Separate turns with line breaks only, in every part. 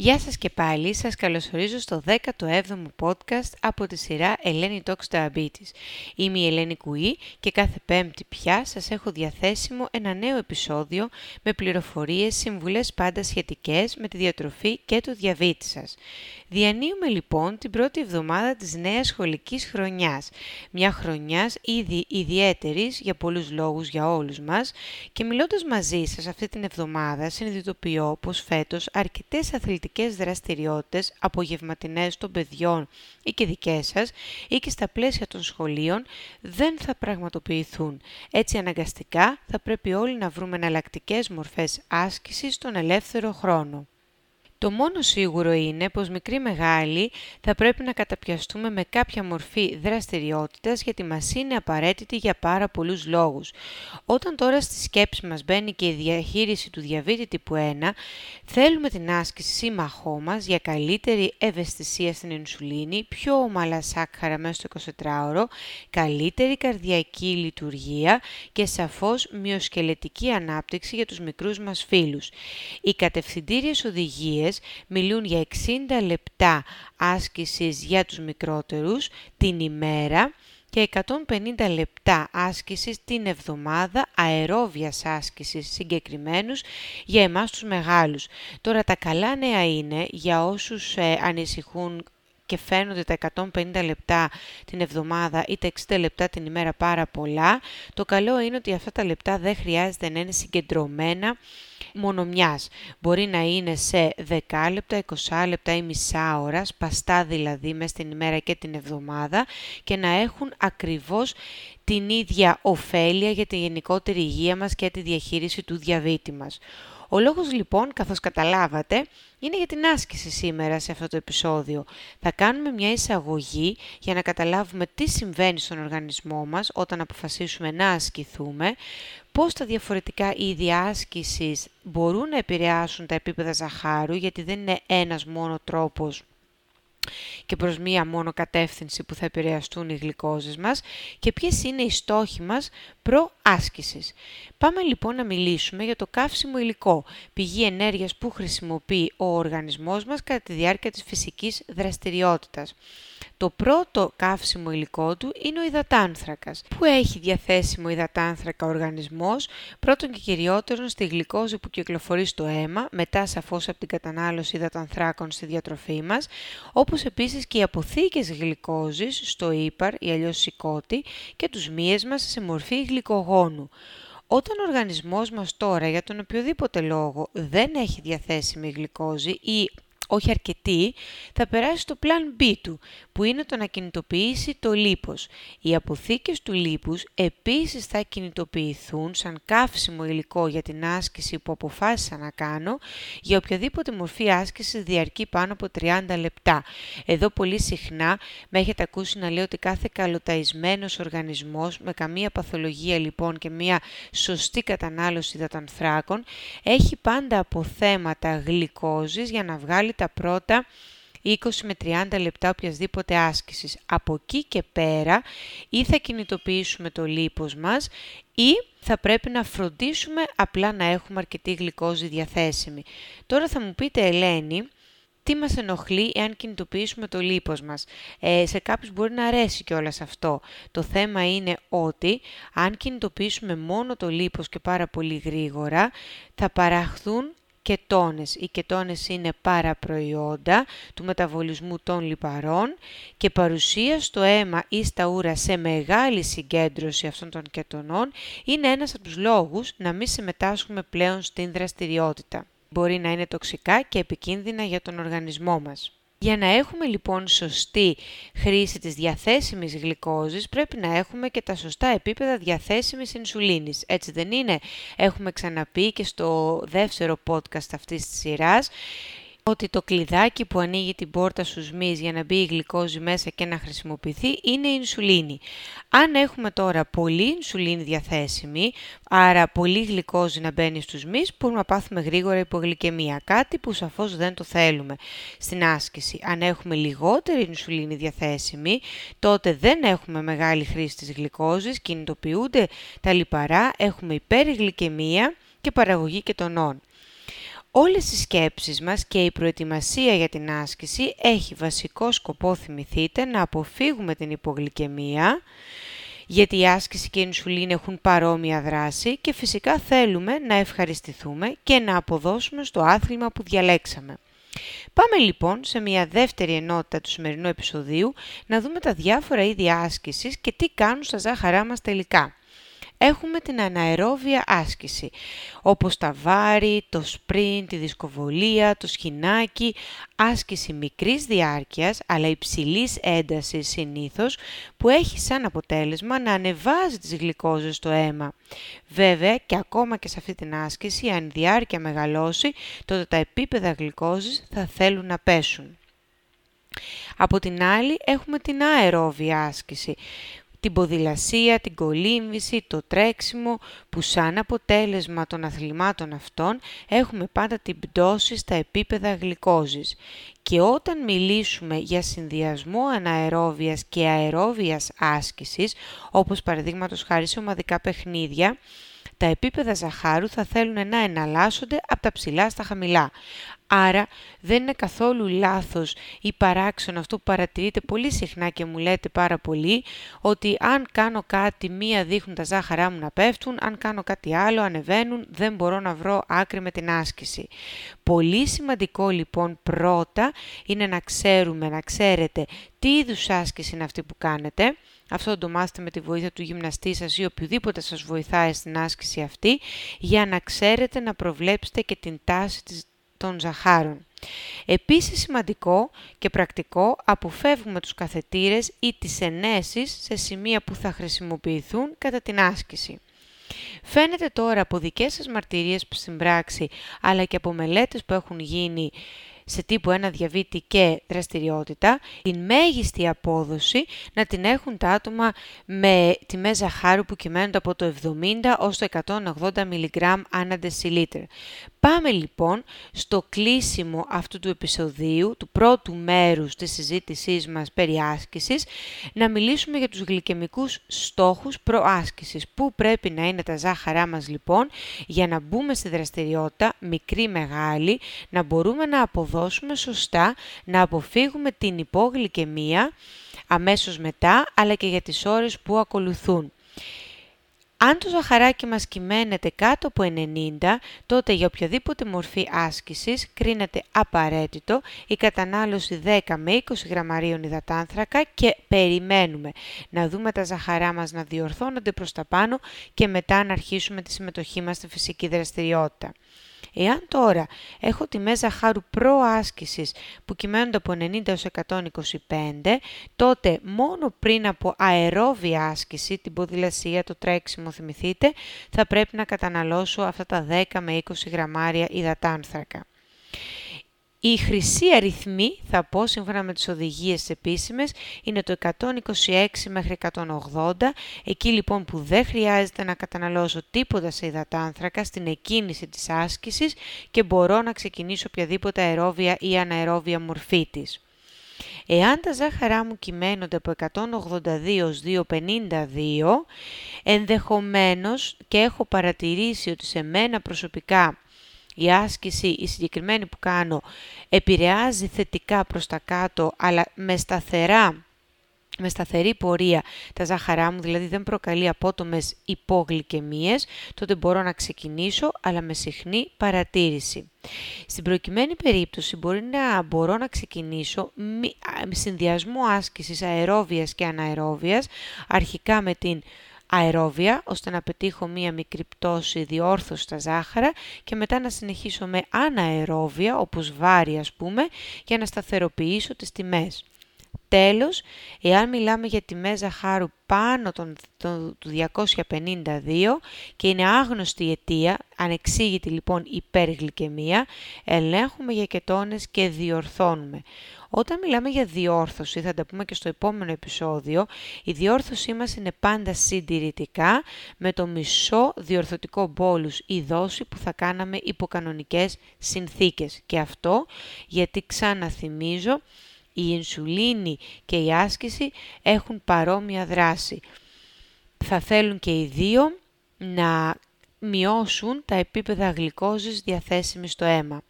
Γεια σας και πάλι, σας καλωσορίζω στο 17ο podcast από τη σειρά Ελένη Talks Diabetes. Είμαι η Ελένη Κουή και κάθε πέμπτη πια σας έχω διαθέσιμο ένα νέο επεισόδιο με πληροφορίες, συμβουλές πάντα σχετικές με τη διατροφή και το διαβήτη σας. Διανύουμε λοιπόν την πρώτη εβδομάδα της νέας σχολικής χρονιάς. Μια χρονιάς ήδη ιδιαίτερης για πολλούς λόγους για όλους μας και μιλώντας μαζί σας αυτή την εβδομάδα συνειδητοποιώ πως φέτος αρκετές αθλητικές δραστηριότητες απογευματινές των παιδιών ή και δικές σας ή και στα πλαίσια των σχολείων δεν θα πραγματοποιηθούν. Έτσι αναγκαστικά θα πρέπει όλοι να βρούμε εναλλακτικές μορφές άσκησης στον ελεύθερο χρόνο. Το μόνο σίγουρο είναι πως μικροί μεγάλοι θα πρέπει να καταπιαστούμε με κάποια μορφή δραστηριότητας γιατί μας είναι απαραίτητη για πάρα πολλούς λόγους. Όταν τώρα στη σκέψη μας μπαίνει και η διαχείριση του διαβήτη τύπου 1, θέλουμε την άσκηση σύμμαχό μας για καλύτερη ευαισθησία στην ινσουλίνη, πιο ομαλά σάκχαρα μέσα στο 24ωρο, καλύτερη καρδιακή λειτουργία και σαφώς μειοσκελετική ανάπτυξη για τους μικρούς μας φίλους. Οι κατευθυντήριες οδηγίες μιλούν για 60 λεπτά άσκησης για τους μικρότερους την ημέρα και 150 λεπτά άσκησης την εβδομάδα αερόβιας άσκησης συγκεκριμένους για εμάς τους μεγάλους. Τώρα τα καλά νέα είναι για όσους ε, ανησυχούν και φαίνονται τα 150 λεπτά την εβδομάδα ή τα 60 λεπτά την ημέρα πάρα πολλά, το καλό είναι ότι αυτά τα λεπτά δεν χρειάζεται να είναι συγκεντρωμένα μόνο μιας. Μπορεί να είναι σε 10 λεπτά, 20 λεπτά ή μισά ώρας, σπαστά δηλαδή μέσα στην ημέρα και την εβδομάδα και να έχουν ακριβώς την ίδια ωφέλεια για τη γενικότερη υγεία μας και τη διαχείριση του διαβήτη μας. Ο λόγος λοιπόν, καθώς καταλάβατε, είναι για την άσκηση σήμερα σε αυτό το επεισόδιο. Θα κάνουμε μια εισαγωγή για να καταλάβουμε τι συμβαίνει στον οργανισμό μας όταν αποφασίσουμε να ασκηθούμε, πώς τα διαφορετικά είδη άσκησης μπορούν να επηρεάσουν τα επίπεδα ζαχάρου, γιατί δεν είναι ένας μόνο τρόπος και προς μία μόνο κατεύθυνση που θα επηρεαστούν οι γλυκόζες μας και ποιες είναι οι στόχοι μας προάσκησης. Πάμε λοιπόν να μιλήσουμε για το καύσιμο υλικό, πηγή ενέργειας που χρησιμοποιεί ο οργανισμός μας κατά τη διάρκεια της φυσικής δραστηριότητας. Το πρώτο καύσιμο υλικό του είναι ο υδατάνθρακας. Πού έχει διαθέσιμο υδατάνθρακα ο οργανισμός, πρώτον και κυριότερον στη γλυκόζη που κυκλοφορεί στο αίμα, μετά σαφώς από την κατανάλωση υδατανθράκων στη διατροφή μας, όπως επίσης και οι αποθήκες γλυκόζης στο ύπαρ ή αλλιώς σηκώτη και τους μύες μας σε μορφή γλυκογόνου. Όταν ο οργανισμός μας τώρα για τον οποιοδήποτε λόγο δεν έχει διαθέσιμη γλυκόζη ή όχι αρκετή, θα περάσει στο πλάν B του, που είναι το να κινητοποιήσει το λίπος. Οι αποθήκες του λίπους επίσης θα κινητοποιηθούν σαν καύσιμο υλικό για την άσκηση που αποφάσισα να κάνω, για οποιαδήποτε μορφή άσκηση διαρκεί πάνω από 30 λεπτά. Εδώ πολύ συχνά με έχετε ακούσει να λέω ότι κάθε καλοταϊσμένος οργανισμός, με καμία παθολογία λοιπόν και μια σωστή κατανάλωση υδατανθράκων, έχει πάντα αποθέματα γλυκόζης για να βγάλει τα πρώτα 20 με 30 λεπτά οποιασδήποτε άσκησης. Από εκεί και πέρα ή θα κινητοποιήσουμε το λίπος μας ή θα πρέπει να φροντίσουμε απλά να έχουμε αρκετή γλυκόζη διαθέσιμη. Τώρα θα μου πείτε Ελένη, τι μας ενοχλεί εάν κινητοποιήσουμε το λίπος μας; Ε, σε κάποιους μπορεί να αρέσει όλα αυτό. Το θέμα είναι ότι αν κινητοποιήσουμε μόνο το λίπος και πάρα πολύ γρήγορα, θα παραχθούν κετόνες. Οι κετόνες είναι παραπροϊόντα του μεταβολισμού των λιπαρών και παρουσία στο αίμα ή στα ούρα σε μεγάλη συγκέντρωση αυτών των κετονών είναι ένας από τους λόγους να μην συμμετάσχουμε πλέον στην δραστηριότητα. Μπορεί να είναι τοξικά και επικίνδυνα για τον οργανισμό μας. Για να έχουμε λοιπόν σωστή χρήση της διαθέσιμης γλυκόζης πρέπει να έχουμε και τα σωστά επίπεδα διαθέσιμης ινσουλίνης. Έτσι δεν είναι; Έχουμε ξαναπεί και στο δεύτερο podcast αυτής της σειράς ότι το κλειδάκι που ανοίγει την πόρτα στους μυς για να μπει η γλυκόζη μέσα και να χρησιμοποιηθεί είναι η ινσουλίνη. Αν έχουμε τώρα πολύ ινσουλίνη διαθέσιμη, άρα πολύ γλυκόζη να μπαίνει στους μυς, μπορούμε να πάθουμε γρήγορα υπογλυκαιμία, κάτι που σαφώς δεν το θέλουμε στην άσκηση. Αν έχουμε λιγότερη ινσουλίνη διαθέσιμη, τότε δεν έχουμε μεγάλη χρήση της γλυκόζης, κινητοποιούνται τα λιπαρά, έχουμε υπεργλυκαιμία και παραγωγή κετονών. Όλες οι σκέψεις μας και η προετοιμασία για την άσκηση έχει βασικό σκοπό, θυμηθείτε, να αποφύγουμε την υπογλυκαιμία, γιατί η άσκηση και η ινσουλίνη έχουν παρόμοια δράση και φυσικά θέλουμε να ευχαριστηθούμε και να αποδώσουμε στο άθλημα που διαλέξαμε. Πάμε λοιπόν σε μια δεύτερη ενότητα του σημερινού επεισοδίου να δούμε τα διάφορα είδη άσκησης και τι κάνουν στα ζάχαρά μας τελικά έχουμε την αναερόβια άσκηση, όπως τα βάρη, το σπριν, τη δισκοβολία, το σχοινάκι, άσκηση μικρής διάρκειας, αλλά υψηλής έντασης συνήθως, που έχει σαν αποτέλεσμα να ανεβάζει τις γλυκόζες στο αίμα. Βέβαια, και ακόμα και σε αυτή την άσκηση, αν η διάρκεια μεγαλώσει, τότε τα επίπεδα γλυκόζης θα θέλουν να πέσουν. Από την άλλη έχουμε την αερόβια άσκηση την ποδηλασία, την κολύμβηση, το τρέξιμο που σαν αποτέλεσμα των αθλημάτων αυτών έχουμε πάντα την πτώση στα επίπεδα γλυκόζης. Και όταν μιλήσουμε για συνδυασμό αναερόβιας και αερόβιας άσκησης, όπως παραδείγματος χάρη σε ομαδικά παιχνίδια, τα επίπεδα ζαχάρου θα θέλουν να εναλλάσσονται από τα ψηλά στα χαμηλά. Άρα δεν είναι καθόλου λάθος ή παράξενο αυτό που παρατηρείτε πολύ συχνά και μου λέτε πάρα πολύ ότι αν κάνω κάτι μία δείχνουν τα ζάχαρά μου να πέφτουν, αν κάνω κάτι άλλο ανεβαίνουν, δεν μπορώ να βρω άκρη με την άσκηση. Πολύ σημαντικό λοιπόν πρώτα είναι να ξέρουμε, να ξέρετε τι είδους άσκηση είναι αυτή που κάνετε, αυτό το μάθετε με τη βοήθεια του γυμναστή σας ή οποιοδήποτε σας βοηθάει στην άσκηση αυτή, για να ξέρετε να προβλέψετε και την τάση των ζαχάρων. Επίσης σημαντικό και πρακτικό, αποφεύγουμε τους καθετήρες ή τις ενέσεις σε σημεία που θα χρησιμοποιηθούν κατά την άσκηση. Φαίνεται τώρα από δικές σας μαρτυρίες στην πράξη, αλλά και από μελέτες που έχουν γίνει σε τύπου 1 διαβήτη και δραστηριότητα, την μέγιστη απόδοση να την έχουν τα άτομα με τιμές ζαχάρου που κυμαίνονται από το 70 ως το 180 mg ανά δεσιλίτρ. Πάμε λοιπόν στο κλείσιμο αυτού του επεισοδίου, του πρώτου μέρους της συζήτησής μας περί άσκησης, να μιλήσουμε για τους γλυκαιμικούς στόχους προάσκησης. Πού πρέπει να είναι τα ζάχαρά μας λοιπόν για να μπούμε στη δραστηριότητα, μικρή μεγάλη, να μπορούμε να αποδώσουμε σωστά, να αποφύγουμε την υπόγλυκαιμία αμέσως μετά, αλλά και για τις ώρες που ακολουθούν. Αν το ζαχαράκι μας κυμαίνεται κάτω από 90, τότε για οποιαδήποτε μορφή άσκησης κρίνεται απαραίτητο η κατανάλωση 10 με 20 γραμμαρίων υδατάνθρακα και περιμένουμε να δούμε τα ζαχαρά μας να διορθώνονται προς τα πάνω και μετά να αρχίσουμε τη συμμετοχή μας στη φυσική δραστηριότητα. Εάν τώρα έχω τη μέζα χάρου προάσκησης που κυμαίνονται από 90 έως 125, τότε μόνο πριν από αερόβια άσκηση, την ποδηλασία, το τρέξιμο θυμηθείτε, θα πρέπει να καταναλώσω αυτά τα 10 με 20 γραμμάρια υδατάνθρακα. Η χρυσή αριθμή, θα πω σύμφωνα με τις οδηγίες επίσημες, είναι το 126 μέχρι 180, εκεί λοιπόν που δεν χρειάζεται να καταναλώσω τίποτα σε υδατάνθρακα στην εκκίνηση της άσκησης και μπορώ να ξεκινήσω οποιαδήποτε αερόβια ή αναερόβια μορφή της. Εάν τα ζάχαρά μου κυμαίνονται από 182 ως 252, ενδεχομένως και έχω παρατηρήσει ότι σε μένα προσωπικά η άσκηση, η συγκεκριμένη που κάνω, επηρεάζει θετικά προς τα κάτω, αλλά με σταθερά με σταθερή πορεία τα ζάχαρά μου, δηλαδή δεν προκαλεί απότομες υπόγλυκαιμίες, τότε μπορώ να ξεκινήσω, αλλά με συχνή παρατήρηση. Στην προκειμένη περίπτωση μπορεί να μπορώ να ξεκινήσω με συνδυασμό άσκησης αερόβιας και αναερόβιας, αρχικά με την αερόβια, ώστε να πετύχω μία μικρή πτώση διόρθωση στα ζάχαρα και μετά να συνεχίσω με αναερόβια, όπως βάρη ας πούμε, για να σταθεροποιήσω τις τιμές. Τέλος, εάν μιλάμε για τιμές ζαχάρου πάνω των, του 252 και είναι άγνωστη η αιτία, ανεξήγητη λοιπόν υπεργλυκαιμία, ελέγχουμε για κετώνες και διορθώνουμε. Όταν μιλάμε για διόρθωση, θα τα πούμε και στο επόμενο επεισόδιο, η διόρθωσή μας είναι πάντα συντηρητικά με το μισό διορθωτικό μπόλους ή δόση που θα κάναμε υπό κανονικές συνθήκες. Και αυτό γιατί ξαναθυμίζω η ινσουλίνη και η άσκηση έχουν παρόμοια δράση. Θα θέλουν και οι δύο να μειώσουν τα επίπεδα γλυκόζης διαθέσιμης στο αίμα.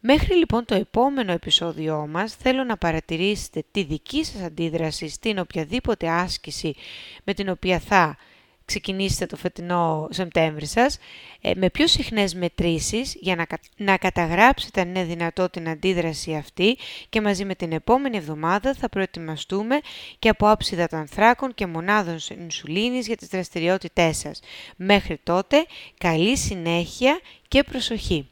Μέχρι λοιπόν το επόμενο επεισόδιό μας θέλω να παρατηρήσετε τη δική σας αντίδραση στην οποιαδήποτε άσκηση με την οποία θα ξεκινήσετε το φετινό Σεπτέμβρη σας, ε, με πιο συχνές μετρήσεις για να, να καταγράψετε αν είναι δυνατό την αντίδραση αυτή και μαζί με την επόμενη εβδομάδα θα προετοιμαστούμε και από άψιδα των ανθράκων και μονάδων ινσουλίνης για τις δραστηριότητές σας. Μέχρι τότε, καλή συνέχεια και προσοχή!